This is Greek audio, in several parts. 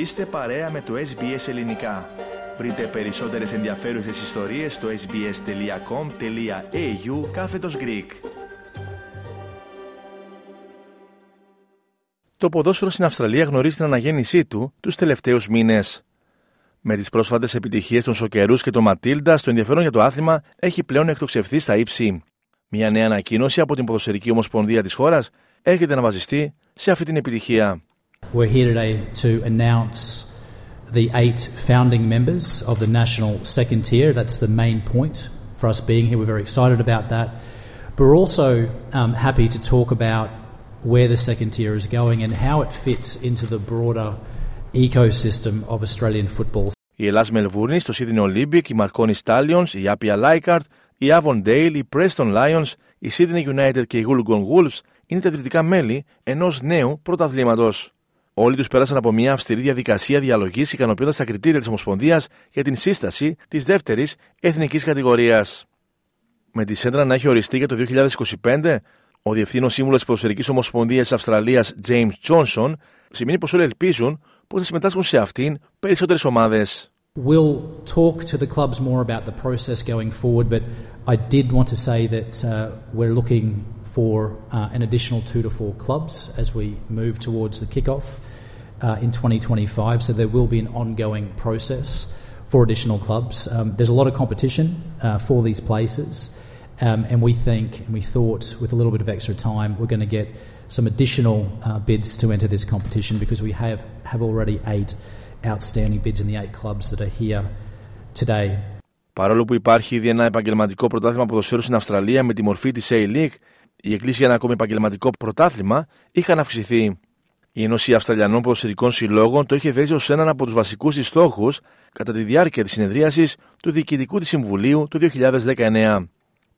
Είστε παρέα με το SBS Ελληνικά. Βρείτε περισσότερες ενδιαφέρουσες ιστορίες στο sbs.com.au κάθετος Greek. Το ποδόσφαιρο στην Αυστραλία γνωρίζει την αναγέννησή του τους τελευταίους μήνες. Με τις πρόσφατες επιτυχίες των Σοκερούς και των Ματίλντα, το ενδιαφέρον για το άθλημα έχει πλέον εκτοξευθεί στα ύψη. Μια νέα ανακοίνωση από την Ποδοσφαιρική Ομοσπονδία της χώρας έρχεται να βασιστεί σε αυτή την επιτυχία. We're here today to announce the eight founding members of the national second tier. That's the main point for us being here. We're very excited about that. But we're also um, happy to talk about where the second tier is going and how it fits into the broader ecosystem of Australian football. Η Ελλάς Μελβούρνη, το Sydney Olympic, οι Marconi Stallions, η Apia Leichhardt, η Avondale, οι Preston Lions, η Sydney United και οι Wollongong Wolves είναι τα ιδρυτικά μέλη ενός νέου πρωταθλήματος. Όλοι τους πέρασαν από μια αυστηρή διαδικασία διαλογής ικανοποιώντας τα κριτήρια της Ομοσπονδίας για την σύσταση της δεύτερης εθνικής κατηγορίας. Με τη σέντρα να έχει οριστεί για το 2025, ο Διευθύνων Σύμβουλος της Ποδοσφαιρική Ομοσπονδίας Αυστραλίας, James Johnson, σημαίνει πως όλοι ελπίζουν πως θα συμμετάσχουν σε αυτήν περισσότερες ομάδες. We'll talk to the clubs more about the process going forward, but I did want to say that uh, we're looking for uh, an additional two to four clubs as we move towards the kickoff uh, in 2025. So there will be an ongoing process for additional clubs. Um, there's a lot of competition uh, for these places, um, and we think and we thought with a little bit of extra time we're going to get some additional uh, bids to enter this competition because we have have already eight outstanding bids in the eight clubs that are here today. Παρόλο που υπάρχει ήδη ένα επαγγελματικό πρωτάθλημα ποδοσφαίρου στην Αυστραλία με τη μορφή τη A-League, η εκκλήση για ένα ακόμη επαγγελματικό πρωτάθλημα είχαν αυξηθεί. Η Ένωση Αυστραλιανών Ποδοσφαιρικών Συλλόγων το είχε θέσει ως έναν από τους βασικούς της στόχους κατά τη διάρκεια της συνεδρίασης του Διοικητικού της Συμβουλίου του 2019.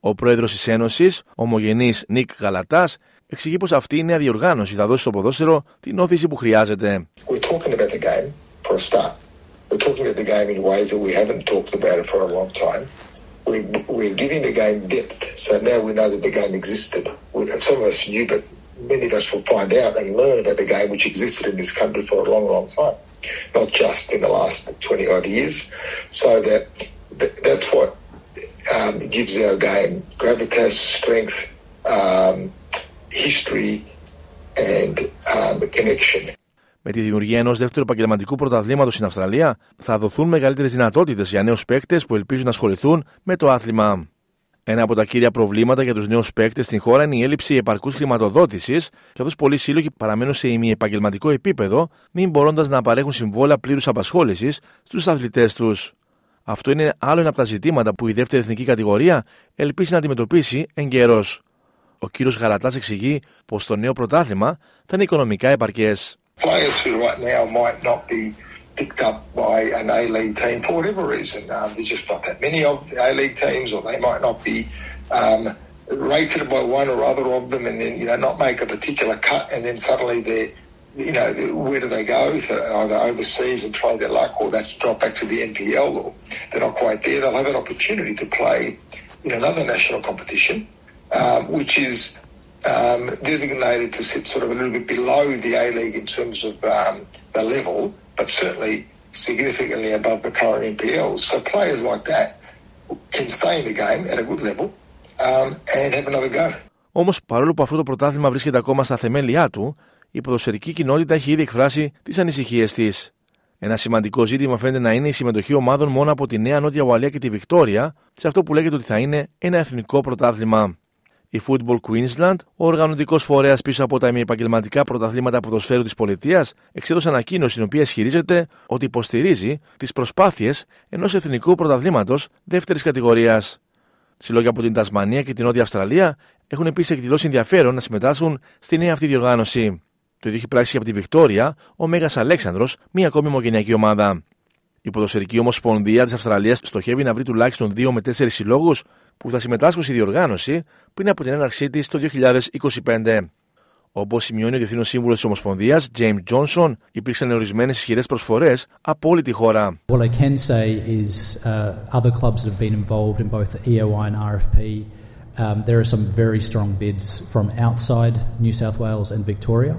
Ο πρόεδρος της Ένωσης, ομογενής Νίκ Γαλατάς, εξηγεί πως αυτή η νέα διοργάνωση θα δώσει στο ποδόσφαιρο την όθηση που χρειάζεται. we, we're giving the game depth. So now we know that the game existed. We, some of us knew, but many of us will find out and learn about the game which existed in this country for a long, long time, not just in the last 20 odd years. So that, that that's what um, gives our game gravitas, strength, um, history, and um, connection. Με τη δημιουργία ενό δεύτερου επαγγελματικού πρωταθλήματο στην Αυστραλία, θα δοθούν μεγαλύτερε δυνατότητε για νέου παίκτε που ελπίζουν να ασχοληθούν με το άθλημα. Ένα από τα κύρια προβλήματα για τους νέους παίκτες στην χώρα είναι η έλλειψη επαρκούς χρηματοδότησης, καθώς πολλοί σύλλογοι παραμένουν σε ημιεπαγγελματικό επίπεδο, μην μπορώντας να παρέχουν συμβόλαια πλήρους απασχόλησης στους αθλητές τους. Αυτό είναι άλλο ένα από τα ζητήματα που η δεύτερη εθνική κατηγορία ελπίζει να αντιμετωπίσει εγκαιρό. Ο κύριος Γαλατάς εξηγεί πως το νέο πρωτάθλημα θα είναι οικονομικά επαρκές. players who right now might not be picked up by an A-League team for whatever reason. Um, there's just not that many of the A-League teams, or they might not be um, rated by one or other of them, and then you know not make a particular cut, and then suddenly they're you know where do they go? Either overseas and try their luck, or that's drop back to the NPL, or they're not quite there. They'll have an opportunity to play in another national competition, um, which is um, designated to sit sort of a little bit below the A League in terms of um, the level, but certainly significantly above the current NPL. So players like that can stay in the game at a good level um, and have another go. Όμως, παρόλο που αυτό το πρωτάθλημα βρίσκεται ακόμα στα θεμέλια του, η ποδοσφαιρική κοινότητα έχει ήδη εκφράσει τις ανησυχίες της. Ένα σημαντικό ζήτημα φαίνεται να είναι η συμμετοχή ομάδων μόνο από τη Νέα Νότια Ουαλία και τη Βικτόρια σε αυτό που λέγεται ότι θα είναι ένα εθνικό πρωτάθλημα. Η Football Queensland, ο οργανωτικός φορέας πίσω από τα επαγγελματικά πρωταθλήματα ποδοσφαίρου της πολιτείας, εξέδωσε ανακοίνωση στην οποία ισχυρίζεται ότι υποστηρίζει τις προσπάθειες ενός εθνικού πρωταθλήματος δεύτερης κατηγορίας. Συλλόγια από την Τασμανία και την Νότια Αυστραλία έχουν επίσης εκδηλώσει ενδιαφέρον να συμμετάσχουν στη νέα αυτή διοργάνωση. Το ίδιο έχει πράξει από τη Βικτόρια ο Μέγας Αλέξανδρος, μια ακόμη ομογενειακή ομάδα. Η Ποδοσφαιρική Ομοσπονδία της Αυστραλίας στοχεύει να βρει τουλάχιστον 2 με 4 συλλόγους που θα συμμετάσχουν στη διοργάνωση πριν από την έναρξή τη το 2025. Όπω σημειώνει ο Διευθύνων Σύμβουλο τη Ομοσπονδία, James Johnson, υπήρξαν ορισμένε ισχυρέ προσφορέ από όλη τη χώρα. What I can say is uh, other clubs that have been involved in both the EOI and RFP, um, there are some very strong bids from outside New South Wales and Victoria.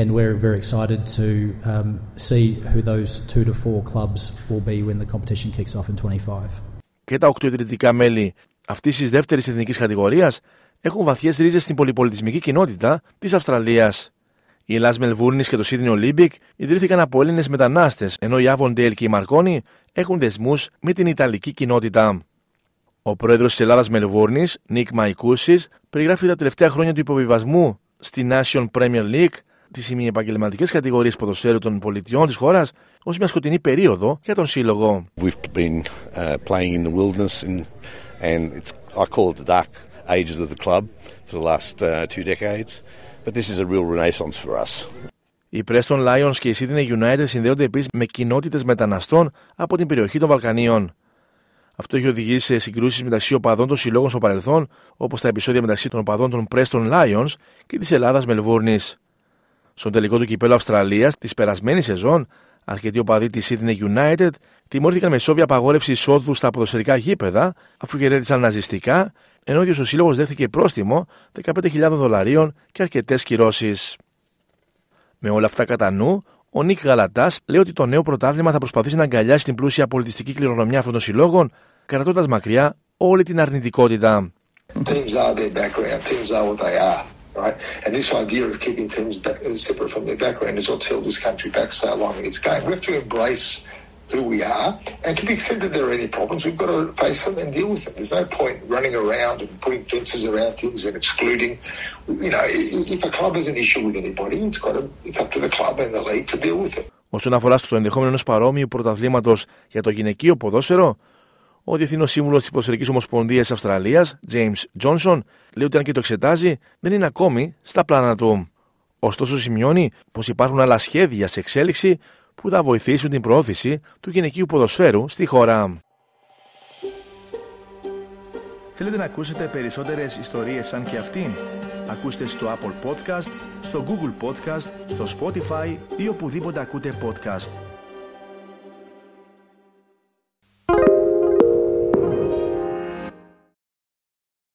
and we're very excited to um, see who those two to four clubs will be when the competition kicks off in 25. Και τα οκτώ ιδρυτικά μέλη αυτής της δεύτερης εθνικής κατηγορίας έχουν βαθιές ρίζες στην πολυπολιτισμική κοινότητα της Αυστραλίας. Η Ελλά Μελβούρνης και το Sydney Olympic ιδρύθηκαν από Έλληνες μετανάστες, ενώ η Avondale και η Μαρκόνη έχουν δεσμούς με την Ιταλική κοινότητα. Ο πρόεδρος της Ελλάδας Μελβούρνης, Νίκ Μαϊκούσης, περιγράφει τα τελευταία χρόνια του υποβιβασμού στη Nation Premier League, τις ημιεπαγγελματικές κατηγορίες ποδοσφαίρου των πολιτιών της χώρας, ως μια σκοτεινή περίοδο για τον σύλλογο. We've been uh, playing in the wilderness in, and it's, I call it the dark ages of the club for the last uh, two decades. But this is a real renaissance for us. Οι Preston Lions και η Sydney United συνδέονται επίσης με κοινότητες μεταναστών από την περιοχή των Βαλκανίων. Αυτό έχει οδηγήσει σε συγκρούσεις μεταξύ οπαδών των συλλόγων στο παρελθόν, όπως τα επεισόδια μεταξύ των οπαδών των Preston Lions και της Ελλάδας Μελβούρνης. Στον τελικό του κυπέλου Αυστραλίας της περασμένης σεζόν, αρκετοί οπαδοί της Sydney United τιμωρήθηκαν με ισόβια απαγόρευση εισόδου στα ποδοσφαιρικά γήπεδα, αφού χαιρέτησαν ναζιστικά, ενώ ο ίδιο ο σύλλογο δέχθηκε πρόστιμο 15.000 δολαρίων και αρκετές κυρώσεις. Με όλα αυτά κατά νου, ο Νίκ Γαλατάς λέει ότι το νέο πρωτάθλημα θα προσπαθήσει να αγκαλιάσει την πλούσια πολιτιστική κληρονομιά αυτών των συλλόγων, κρατώντας μακριά όλη την αρνητικότητα. Teams are their background, teams are what they are, right? And this idea of keeping teams back, separate from their background is what's held this country back so long in its game. We have to embrace who we are, and to the extent that there are any problems, we've got to face them and deal with them. There's no point running around and putting fences around things and excluding. You know, if a club has an issue with anybody, it's got to, it's up to the club and the league to deal with it. Όσον αφορά στο ενδεχόμενο ενό παρόμοιου πρωταθλήματο για το γυναικείο ποδόσφαιρο, ο Διεθνό Σύμβουλος της Ποδοσφαιρική Ομοσπονδίας Αυστραλίας, James Johnson, λέει ότι αν και το εξετάζει, δεν είναι ακόμη στα πλάνα του. Ωστόσο, σημειώνει πως υπάρχουν άλλα σχέδια σε εξέλιξη που θα βοηθήσουν την προώθηση του γυναικείου ποδοσφαίρου στη χώρα. Θέλετε να ακούσετε περισσότερες ιστορίες σαν και αυτήν; Ακούστε στο Apple Podcast, στο Google Podcast, στο Spotify ή οπουδήποτε ακούτε podcast.